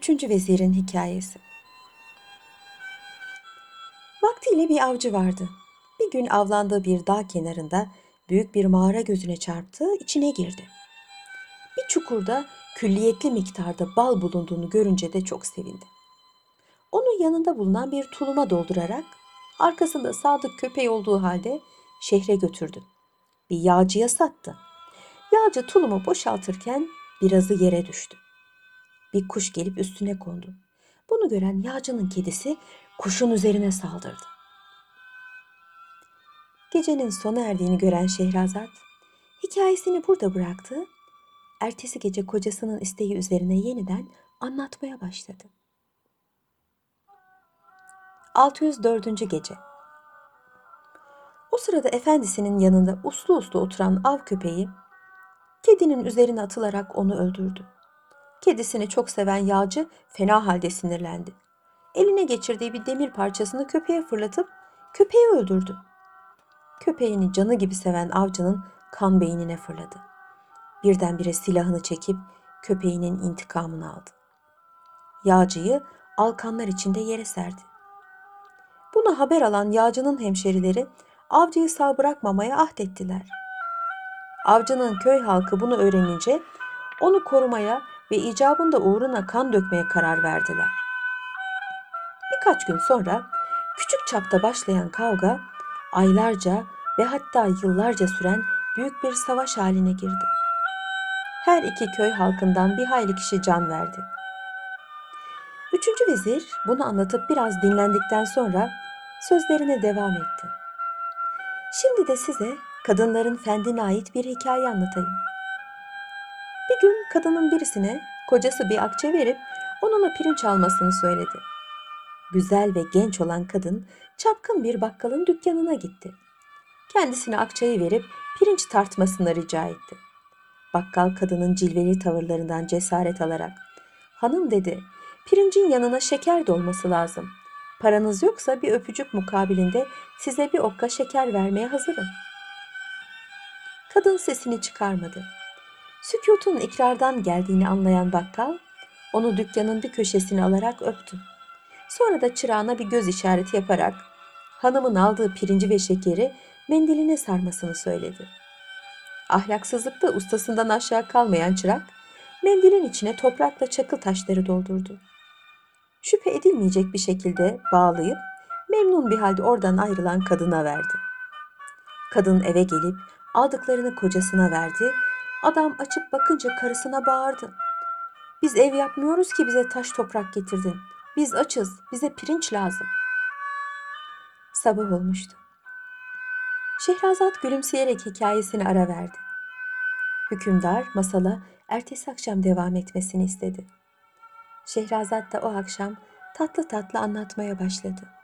Üçüncü vezirin hikayesi. Vaktiyle bir avcı vardı. Bir gün avlandığı bir dağ kenarında büyük bir mağara gözüne çarptı, içine girdi. Bir çukurda külliyetli miktarda bal bulunduğunu görünce de çok sevindi. Onu yanında bulunan bir tuluma doldurarak arkasında sadık köpeği olduğu halde şehre götürdü. Bir yağcıya sattı. Yağcı tulumu boşaltırken birazı yere düştü. Bir kuş gelip üstüne kondu. Bunu gören yağcının kedisi kuşun üzerine saldırdı. Gecenin sona erdiğini gören Şehrazat hikayesini burada bıraktı. Ertesi gece kocasının isteği üzerine yeniden anlatmaya başladı. 604. gece O sırada efendisinin yanında uslu uslu oturan av köpeği kedinin üzerine atılarak onu öldürdü. Kedisini çok seven yağcı fena halde sinirlendi. Eline geçirdiği bir demir parçasını köpeğe fırlatıp köpeği öldürdü. Köpeğini canı gibi seven avcının kan beynine fırladı. Birdenbire silahını çekip köpeğinin intikamını aldı. Yağcıyı alkanlar içinde yere serdi. Bunu haber alan yağcının hemşerileri avcıyı sağ bırakmamaya ahdettiler. Avcının köy halkı bunu öğrenince onu korumaya ve icabında uğruna kan dökmeye karar verdiler. Birkaç gün sonra küçük çapta başlayan kavga aylarca ve hatta yıllarca süren büyük bir savaş haline girdi. Her iki köy halkından bir hayli kişi can verdi. Üçüncü vezir bunu anlatıp biraz dinlendikten sonra sözlerine devam etti. Şimdi de size kadınların fendine ait bir hikaye anlatayım. Kadının birisine kocası bir akçe verip onunla pirinç almasını söyledi. Güzel ve genç olan kadın çapkın bir bakkalın dükkanına gitti. Kendisine akçayı verip pirinç tartmasını rica etti. Bakkal kadının cilveli tavırlarından cesaret alarak "Hanım" dedi. "Pirincin yanına şeker dolması lazım. Paranız yoksa bir öpücük mukabilinde size bir okka şeker vermeye hazırım." Kadın sesini çıkarmadı. Sükutun ikrardan geldiğini anlayan bakkal onu dükkanın bir köşesine alarak öptü. Sonra da çırağına bir göz işareti yaparak hanımın aldığı pirinci ve şekeri mendiline sarmasını söyledi. Ahlaksızlıkta ustasından aşağı kalmayan çırak mendilin içine toprakla çakıl taşları doldurdu. Şüphe edilmeyecek bir şekilde bağlayıp memnun bir halde oradan ayrılan kadına verdi. Kadın eve gelip aldıklarını kocasına verdi. Adam açıp bakınca karısına bağırdı. Biz ev yapmıyoruz ki bize taş toprak getirdin. Biz açız, bize pirinç lazım. Sabah olmuştu. Şehrazat gülümseyerek hikayesini ara verdi. Hükümdar masala ertesi akşam devam etmesini istedi. Şehrazat da o akşam tatlı tatlı anlatmaya başladı.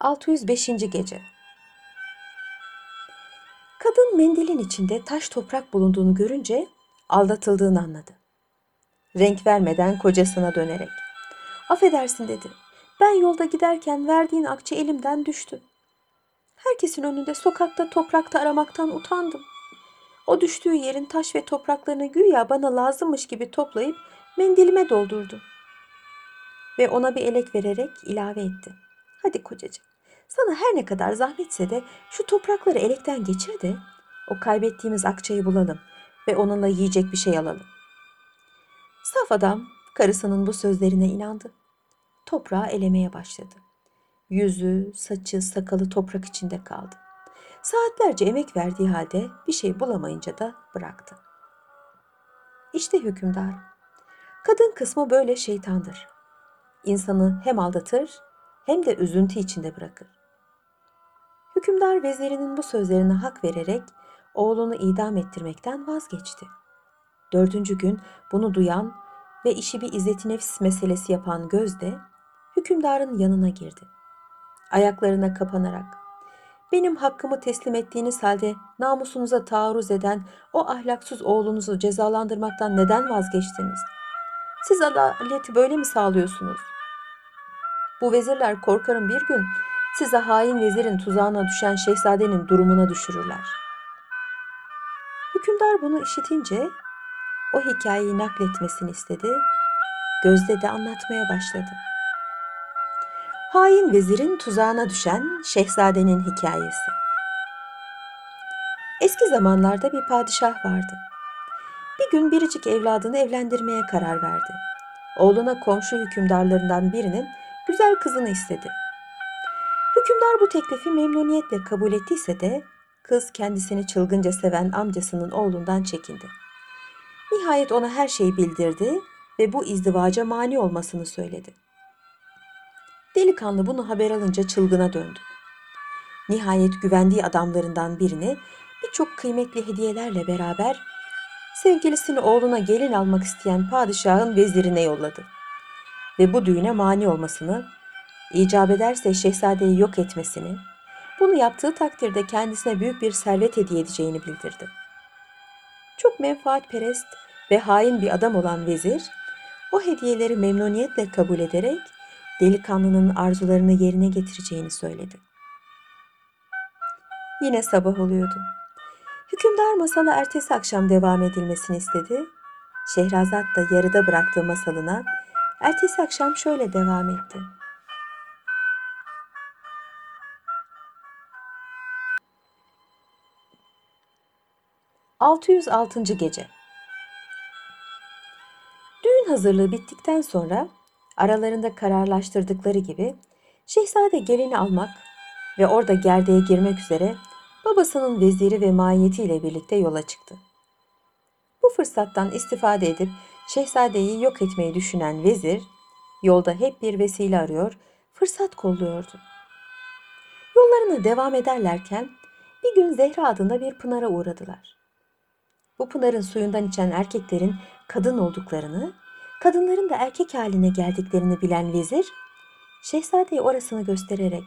...605. Gece Kadın mendilin içinde taş toprak bulunduğunu görünce aldatıldığını anladı. Renk vermeden kocasına dönerek. Affedersin dedi. Ben yolda giderken verdiğin akçe elimden düştü. Herkesin önünde sokakta toprakta aramaktan utandım. O düştüğü yerin taş ve topraklarını güya bana lazımmış gibi toplayıp mendilime doldurdu. Ve ona bir elek vererek ilave etti. Hadi kocacığım sana her ne kadar zahmetse de şu toprakları elekten geçir de o kaybettiğimiz akçayı bulalım ve onunla yiyecek bir şey alalım. Saf adam karısının bu sözlerine inandı. Toprağı elemeye başladı. Yüzü, saçı, sakalı toprak içinde kaldı. Saatlerce emek verdiği halde bir şey bulamayınca da bıraktı. İşte hükümdar. Kadın kısmı böyle şeytandır. İnsanı hem aldatır hem de üzüntü içinde bırakır. Hükümdar vezirinin bu sözlerine hak vererek oğlunu idam ettirmekten vazgeçti. Dördüncü gün bunu duyan ve işi bir izzeti nefs meselesi yapan Gözde, hükümdarın yanına girdi. Ayaklarına kapanarak, benim hakkımı teslim ettiğiniz halde namusunuza taarruz eden o ahlaksız oğlunuzu cezalandırmaktan neden vazgeçtiniz? Siz adaleti böyle mi sağlıyorsunuz? Bu vezirler korkarım bir gün size hain vezirin tuzağına düşen şehzadenin durumuna düşürürler. Hükümdar bunu işitince o hikayeyi nakletmesini istedi. Gözde de anlatmaya başladı. Hain vezirin tuzağına düşen şehzadenin hikayesi. Eski zamanlarda bir padişah vardı. Bir gün biricik evladını evlendirmeye karar verdi. Oğluna komşu hükümdarlarından birinin güzel kızını istedi. Hükümdar bu teklifi memnuniyetle kabul ettiyse de kız kendisini çılgınca seven amcasının oğlundan çekindi. Nihayet ona her şeyi bildirdi ve bu izdivaca mani olmasını söyledi. Delikanlı bunu haber alınca çılgına döndü. Nihayet güvendiği adamlarından birini birçok kıymetli hediyelerle beraber sevgilisini oğluna gelin almak isteyen padişahın vezirine yolladı. Ve bu düğüne mani olmasını, icap ederse şehzadeyi yok etmesini, bunu yaptığı takdirde kendisine büyük bir servet hediye edeceğini bildirdi. Çok menfaatperest ve hain bir adam olan vezir, o hediyeleri memnuniyetle kabul ederek delikanlının arzularını yerine getireceğini söyledi. Yine sabah oluyordu. Hükümdar masala ertesi akşam devam edilmesini istedi. Şehrazat da yarıda bıraktığı masalına ertesi akşam şöyle devam etti. ...606. Gece Düğün hazırlığı bittikten sonra aralarında kararlaştırdıkları gibi şehzade gelini almak ve orada gerdeğe girmek üzere babasının veziri ve mahiyetiyle birlikte yola çıktı. Bu fırsattan istifade edip şehzadeyi yok etmeyi düşünen vezir yolda hep bir vesile arıyor, fırsat kolluyordu. Yollarına devam ederlerken bir gün Zehra adında bir pınara uğradılar. Bu pınarın suyundan içen erkeklerin kadın olduklarını, kadınların da erkek haline geldiklerini bilen vezir, şehzadeye orasını göstererek,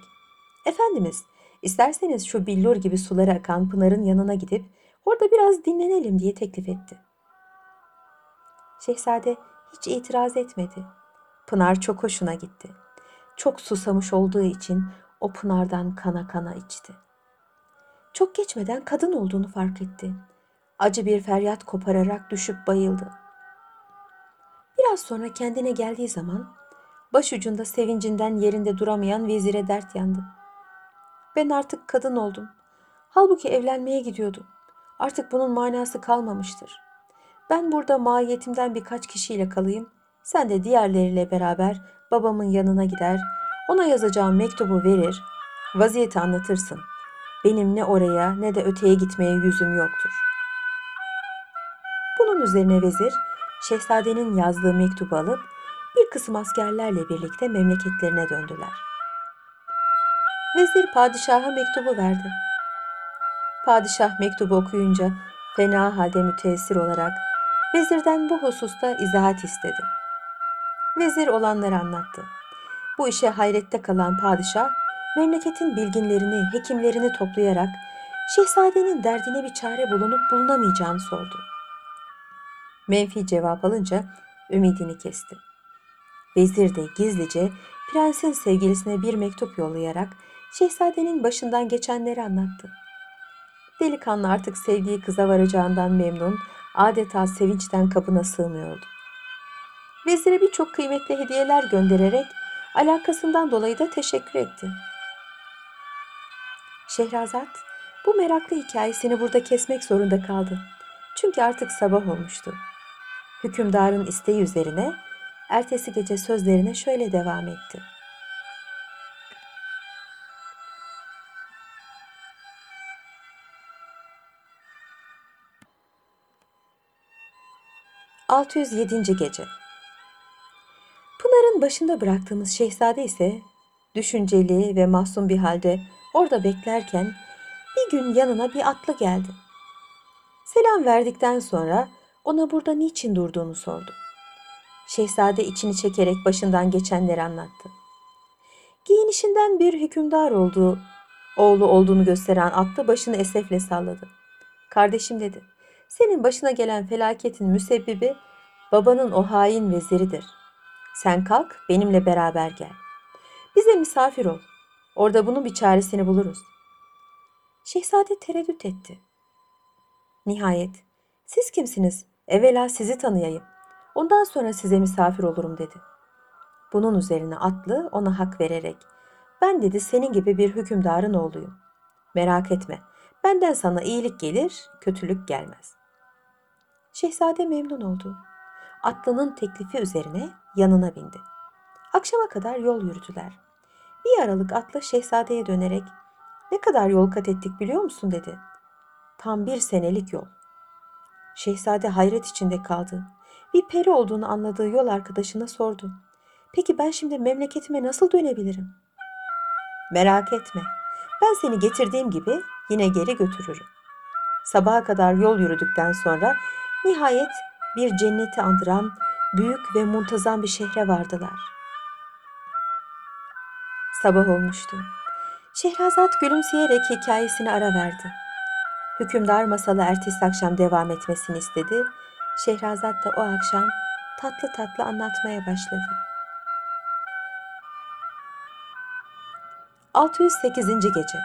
''Efendimiz, isterseniz şu billur gibi suları akan pınarın yanına gidip orada biraz dinlenelim.'' diye teklif etti. Şehzade hiç itiraz etmedi. Pınar çok hoşuna gitti. Çok susamış olduğu için o pınardan kana kana içti. Çok geçmeden kadın olduğunu fark etti. Acı bir feryat kopararak düşüp bayıldı. Biraz sonra kendine geldiği zaman başucunda sevincinden yerinde duramayan vezire dert yandı. Ben artık kadın oldum. Halbuki evlenmeye gidiyordum. Artık bunun manası kalmamıştır. Ben burada mahiyetimden birkaç kişiyle kalayım. Sen de diğerleriyle beraber babamın yanına gider, ona yazacağım mektubu verir, vaziyeti anlatırsın. Benim ne oraya ne de öteye gitmeye yüzüm yoktur. Bunun üzerine vezir şehzadenin yazdığı mektubu alıp bir kısım askerlerle birlikte memleketlerine döndüler. Vezir padişaha mektubu verdi. Padişah mektubu okuyunca fena halde müteessir olarak vezirden bu hususta izahat istedi. Vezir olanları anlattı. Bu işe hayrette kalan padişah memleketin bilginlerini, hekimlerini toplayarak şehzadenin derdine bir çare bulunup bulunamayacağını sordu. Menfi cevap alınca ümidini kesti. Vezir de gizlice prensin sevgilisine bir mektup yollayarak şehzadenin başından geçenleri anlattı. Delikanlı artık sevdiği kıza varacağından memnun, adeta sevinçten kapına sığmıyordu. Vezire birçok kıymetli hediyeler göndererek alakasından dolayı da teşekkür etti. Şehrazat bu meraklı hikayesini burada kesmek zorunda kaldı. Çünkü artık sabah olmuştu. Hükümdarın isteği üzerine ertesi gece sözlerine şöyle devam etti. ...607. Gece Pınar'ın başında bıraktığımız şehzade ise... ...düşünceli ve mahzun bir halde orada beklerken... ...bir gün yanına bir atlı geldi. Selam verdikten sonra ona burada niçin durduğunu sordu. Şehzade içini çekerek başından geçenleri anlattı. Giyinişinden bir hükümdar olduğu, oğlu olduğunu gösteren atlı başını esefle salladı. Kardeşim dedi, senin başına gelen felaketin müsebbibi babanın o hain veziridir. Sen kalk benimle beraber gel. Bize misafir ol. Orada bunun bir çaresini buluruz. Şehzade tereddüt etti. Nihayet, siz kimsiniz? Evvela sizi tanıyayım. Ondan sonra size misafir olurum dedi. Bunun üzerine atlı ona hak vererek, ben dedi senin gibi bir hükümdarın oğluyum. Merak etme, benden sana iyilik gelir, kötülük gelmez. Şehzade memnun oldu. Atlının teklifi üzerine yanına bindi. Akşama kadar yol yürüdüler. Bir aralık atlı şehzadeye dönerek ne kadar yol kat ettik biliyor musun dedi. Tam bir senelik yol. Şehzade hayret içinde kaldı. Bir peri olduğunu anladığı yol arkadaşına sordu. Peki ben şimdi memleketime nasıl dönebilirim? Merak etme. Ben seni getirdiğim gibi yine geri götürürüm. Sabaha kadar yol yürüdükten sonra nihayet bir cenneti andıran büyük ve muntazam bir şehre vardılar. Sabah olmuştu. Şehrazat gülümseyerek hikayesini ara verdi. Hükümdar masalı ertesi akşam devam etmesini istedi. Şehrazat da o akşam tatlı tatlı anlatmaya başladı. 608. Gece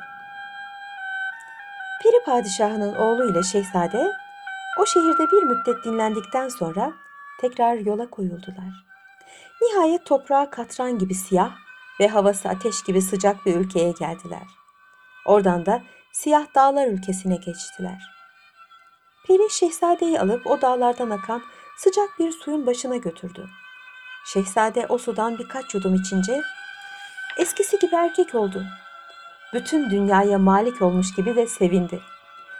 Peri padişahının oğlu ile şehzade o şehirde bir müddet dinlendikten sonra tekrar yola koyuldular. Nihayet toprağa katran gibi siyah ve havası ateş gibi sıcak bir ülkeye geldiler. Oradan da siyah dağlar ülkesine geçtiler. Peri şehzadeyi alıp o dağlardan akan sıcak bir suyun başına götürdü. Şehzade o sudan birkaç yudum içince eskisi gibi erkek oldu. Bütün dünyaya malik olmuş gibi de sevindi.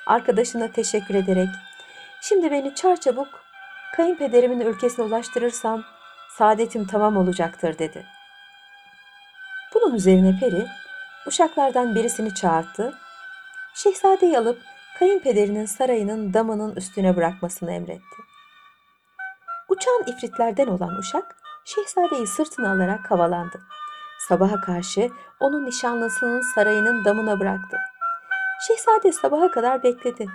Arkadaşına teşekkür ederek şimdi beni çarçabuk kayınpederimin ülkesine ulaştırırsam saadetim tamam olacaktır dedi. Bunun üzerine peri uşaklardan birisini çağırttı. Şehzadeyi alıp kayınpederinin sarayının damının üstüne bırakmasını emretti. Uçan ifritlerden olan uşak şehzadeyi sırtına alarak havalandı. Sabaha karşı onu nişanlısının sarayının damına bıraktı. Şehzade sabaha kadar bekledi.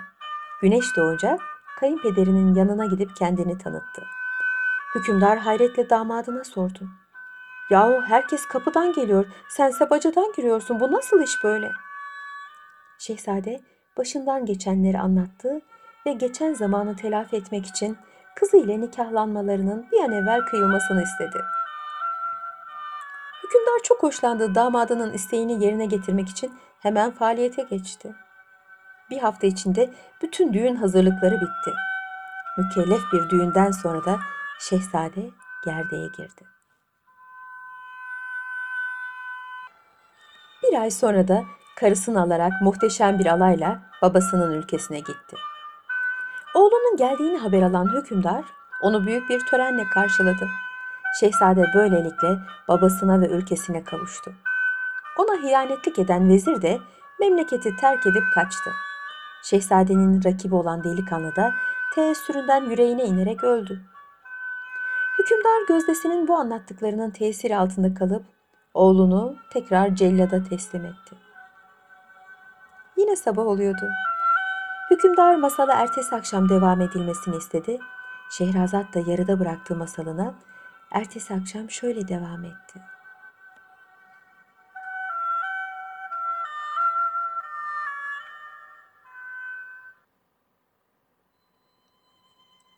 Güneş doğunca kayınpederinin yanına gidip kendini tanıttı. Hükümdar hayretle damadına sordu. Yahu herkes kapıdan geliyor, sense bacadan giriyorsun. Bu nasıl iş böyle? Şehzade başından geçenleri anlattı ve geçen zamanı telafi etmek için kızı ile nikahlanmalarının bir an evvel kıyılmasını istedi. Hükümdar çok hoşlandığı damadının isteğini yerine getirmek için hemen faaliyete geçti. Bir hafta içinde bütün düğün hazırlıkları bitti. Mükellef bir düğünden sonra da şehzade gerdeğe girdi. Bir ay sonra da karısını alarak muhteşem bir alayla babasının ülkesine gitti. Oğlunun geldiğini haber alan hükümdar onu büyük bir törenle karşıladı. Şehzade böylelikle babasına ve ülkesine kavuştu. Ona hiyanetlik eden vezir de memleketi terk edip kaçtı. Şehzadenin rakibi olan delikanlı da teessüründen yüreğine inerek öldü. Hükümdar gözdesinin bu anlattıklarının tesiri altında kalıp oğlunu tekrar cellada teslim etti. Yine sabah oluyordu. Hükümdar masala ertesi akşam devam edilmesini istedi. Şehrazat da yarıda bıraktığı masalına ertesi akşam şöyle devam etti.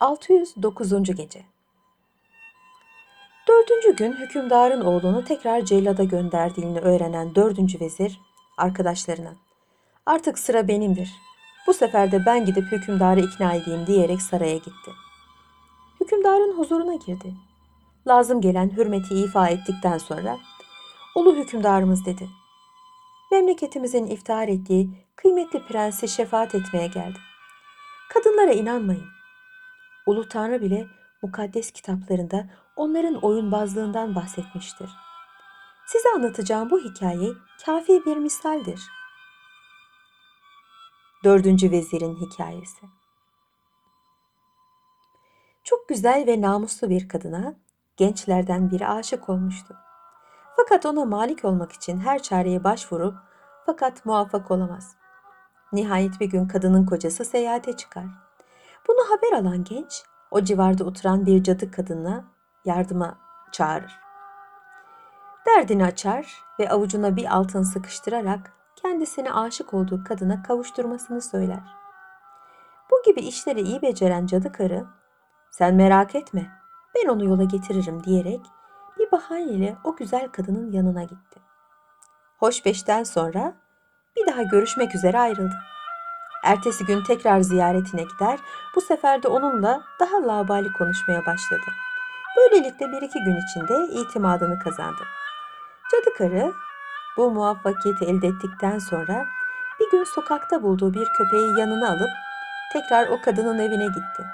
...609. Gece Dördüncü gün hükümdarın oğlunu tekrar cellada gönderdiğini öğrenen dördüncü vezir arkadaşlarına artık sıra benimdir. Bu sefer de ben gidip hükümdarı ikna edeyim diyerek saraya gitti. Hükümdarın huzuruna girdi. Lazım gelen hürmeti ifa ettikten sonra Ulu hükümdarımız dedi. Memleketimizin iftihar ettiği kıymetli prensi şefaat etmeye geldim. Kadınlara inanmayın. Ulu Tanrı bile mukaddes kitaplarında onların oyunbazlığından bahsetmiştir. Size anlatacağım bu hikaye kafi bir misaldir. Dördüncü vezirin hikayesi. Çok güzel ve namuslu bir kadına gençlerden biri aşık olmuştu. Fakat ona malik olmak için her çareye başvurup fakat muvaffak olamaz. Nihayet bir gün kadının kocası seyahate çıkar. Bunu haber alan genç o civarda oturan bir cadı kadına yardıma çağırır. Derdini açar ve avucuna bir altın sıkıştırarak kendisine aşık olduğu kadına kavuşturmasını söyler. Bu gibi işleri iyi beceren cadı karı, sen merak etme ben onu yola getiririm diyerek bir bahaneyle o güzel kadının yanına gitti. Hoş beşten sonra bir daha görüşmek üzere ayrıldı. Ertesi gün tekrar ziyaretine gider, bu sefer de onunla daha labali konuşmaya başladı. Böylelikle bir iki gün içinde itimadını kazandı. Cadı karı bu muvaffakiyeti elde ettikten sonra bir gün sokakta bulduğu bir köpeği yanına alıp tekrar o kadının evine gitti.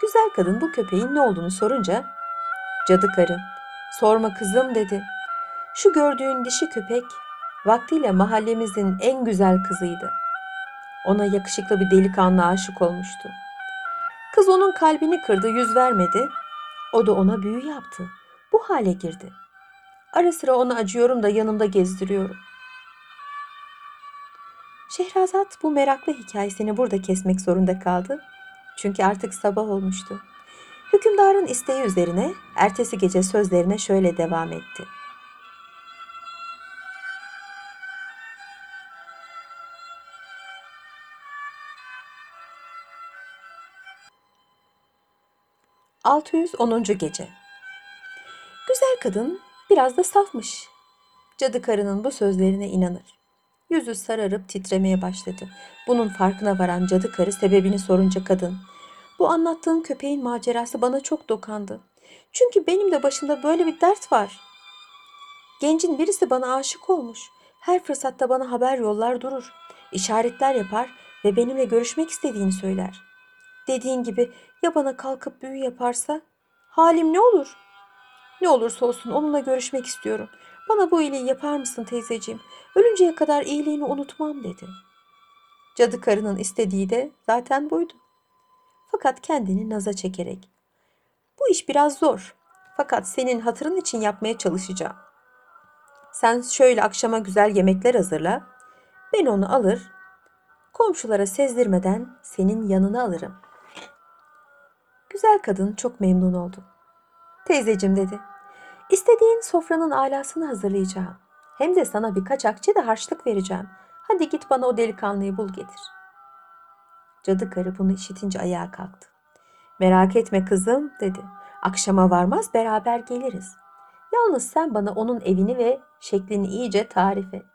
Güzel kadın bu köpeğin ne olduğunu sorunca cadı karı sorma kızım dedi. Şu gördüğün dişi köpek vaktiyle mahallemizin en güzel kızıydı. Ona yakışıklı bir delikanlı aşık olmuştu. Kız onun kalbini kırdı, yüz vermedi. O da ona büyü yaptı. Bu hale girdi. Ara sıra ona acıyorum da yanımda gezdiriyorum. Şehrazat bu meraklı hikayesini burada kesmek zorunda kaldı. Çünkü artık sabah olmuştu. Hükümdarın isteği üzerine ertesi gece sözlerine şöyle devam etti. ...610. Gece Güzel kadın biraz da safmış. Cadı karının bu sözlerine inanır. Yüzü sararıp titremeye başladı. Bunun farkına varan cadı karı sebebini sorunca kadın... Bu anlattığın köpeğin macerası bana çok dokandı. Çünkü benim de başımda böyle bir dert var. Gencin birisi bana aşık olmuş. Her fırsatta bana haber yollar durur. İşaretler yapar ve benimle görüşmek istediğini söyler. Dediğin gibi ya bana kalkıp büyü yaparsa? Halim ne olur? Ne olursa olsun onunla görüşmek istiyorum. Bana bu iyiliği yapar mısın teyzeciğim? Ölünceye kadar iyiliğini unutmam dedi. Cadı karının istediği de zaten buydu. Fakat kendini naza çekerek. Bu iş biraz zor. Fakat senin hatırın için yapmaya çalışacağım. Sen şöyle akşama güzel yemekler hazırla. Ben onu alır, komşulara sezdirmeden senin yanına alırım. Güzel kadın çok memnun oldu. Teyzecim dedi. İstediğin sofranın alasını hazırlayacağım. Hem de sana birkaç akçe de harçlık vereceğim. Hadi git bana o delikanlıyı bul getir. Cadı karı bunu işitince ayağa kalktı. Merak etme kızım dedi. Akşama varmaz beraber geliriz. Yalnız sen bana onun evini ve şeklini iyice tarif et.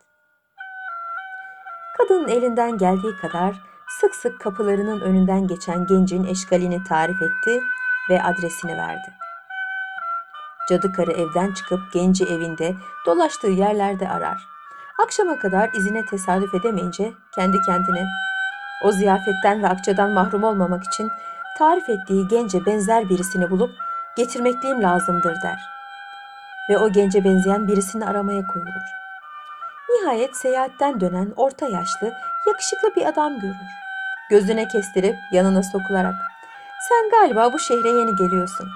Kadının elinden geldiği kadar sık sık kapılarının önünden geçen gencin eşkalini tarif etti ve adresini verdi. Cadı karı evden çıkıp genci evinde dolaştığı yerlerde arar. Akşama kadar izine tesadüf edemeyince kendi kendine o ziyafetten ve akçadan mahrum olmamak için tarif ettiği gence benzer birisini bulup getirmekliyim lazımdır der. Ve o gence benzeyen birisini aramaya koyulur. Nihayet seyahatten dönen orta yaşlı, yakışıklı bir adam görür. Gözüne kestirip yanına sokularak sen galiba bu şehre yeni geliyorsun.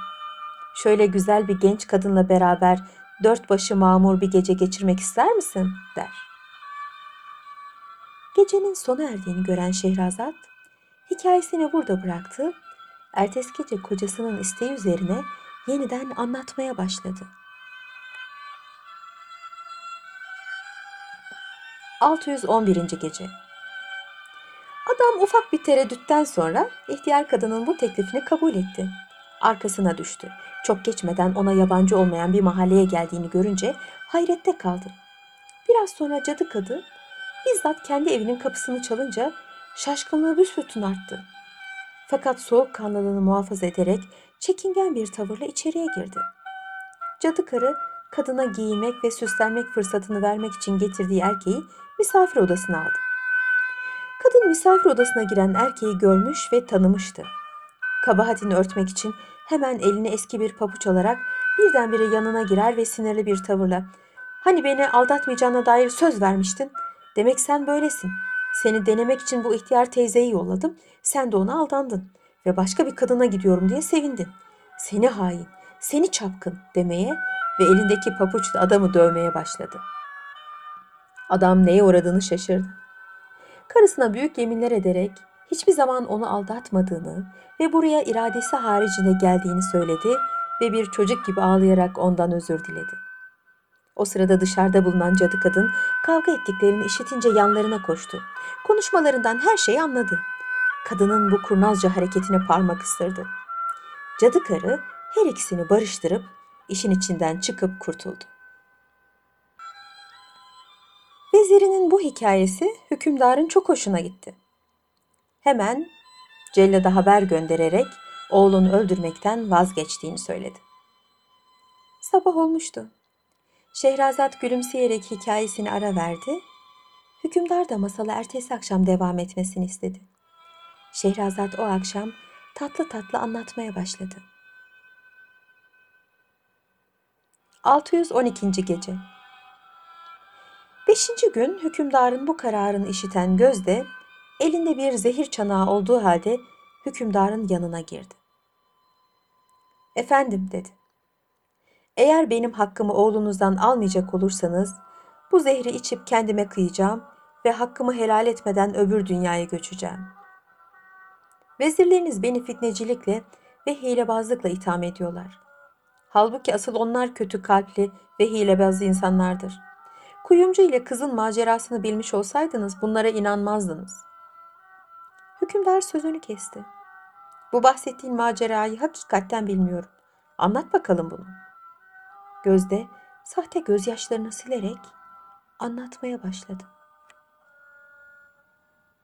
Şöyle güzel bir genç kadınla beraber dört başı mamur bir gece geçirmek ister misin? der. Gecenin sona erdiğini gören Şehrazat, hikayesini burada bıraktı, ertesi gece kocasının isteği üzerine yeniden anlatmaya başladı. 611. Gece Adam ufak bir tereddütten sonra ihtiyar kadının bu teklifini kabul etti. Arkasına düştü. Çok geçmeden ona yabancı olmayan bir mahalleye geldiğini görünce hayrette kaldı. Biraz sonra cadı kadın bizzat kendi evinin kapısını çalınca şaşkınlığı büsbütün arttı. Fakat soğukkanlılığını muhafaza ederek çekingen bir tavırla içeriye girdi. Cadı karı kadına giymek ve süslenmek fırsatını vermek için getirdiği erkeği misafir odasına aldı. Kadın misafir odasına giren erkeği görmüş ve tanımıştı. Kabahatini örtmek için hemen eline eski bir pabuç alarak birdenbire yanına girer ve sinirli bir tavırla ''Hani beni aldatmayacağına dair söz vermiştin. Demek sen böylesin. Seni denemek için bu ihtiyar teyzeyi yolladım. Sen de ona aldandın ve başka bir kadına gidiyorum diye sevindin. Seni hain, seni çapkın demeye ve elindeki papuçla adamı dövmeye başladı. Adam neye uğradığını şaşırdı. Karısına büyük yeminler ederek hiçbir zaman onu aldatmadığını ve buraya iradesi haricinde geldiğini söyledi ve bir çocuk gibi ağlayarak ondan özür diledi. O sırada dışarıda bulunan cadı kadın kavga ettiklerini işitince yanlarına koştu. Konuşmalarından her şeyi anladı. Kadının bu kurnazca hareketine parmak ısırdı. Cadı karı her ikisini barıştırıp işin içinden çıkıp kurtuldu. Vezirinin bu hikayesi hükümdarın çok hoşuna gitti. Hemen cellada haber göndererek oğlunu öldürmekten vazgeçtiğini söyledi. Sabah olmuştu. Şehrazat gülümseyerek hikayesini ara verdi. Hükümdar da masala ertesi akşam devam etmesini istedi. Şehrazat o akşam tatlı tatlı anlatmaya başladı. 612. gece Beşinci gün hükümdarın bu kararını işiten Gözde elinde bir zehir çanağı olduğu halde hükümdarın yanına girdi. Efendim dedi. Eğer benim hakkımı oğlunuzdan almayacak olursanız bu zehri içip kendime kıyacağım ve hakkımı helal etmeden öbür dünyaya göçeceğim. Vezirleriniz beni fitnecilikle ve hilebazlıkla itham ediyorlar. Halbuki asıl onlar kötü kalpli ve hilebaz insanlardır. Kuyumcu ile kızın macerasını bilmiş olsaydınız bunlara inanmazdınız. Hükümdar sözünü kesti. Bu bahsettiğin macerayı hakikatten bilmiyorum. Anlat bakalım bunu. Gözde sahte gözyaşlarını silerek anlatmaya başladı.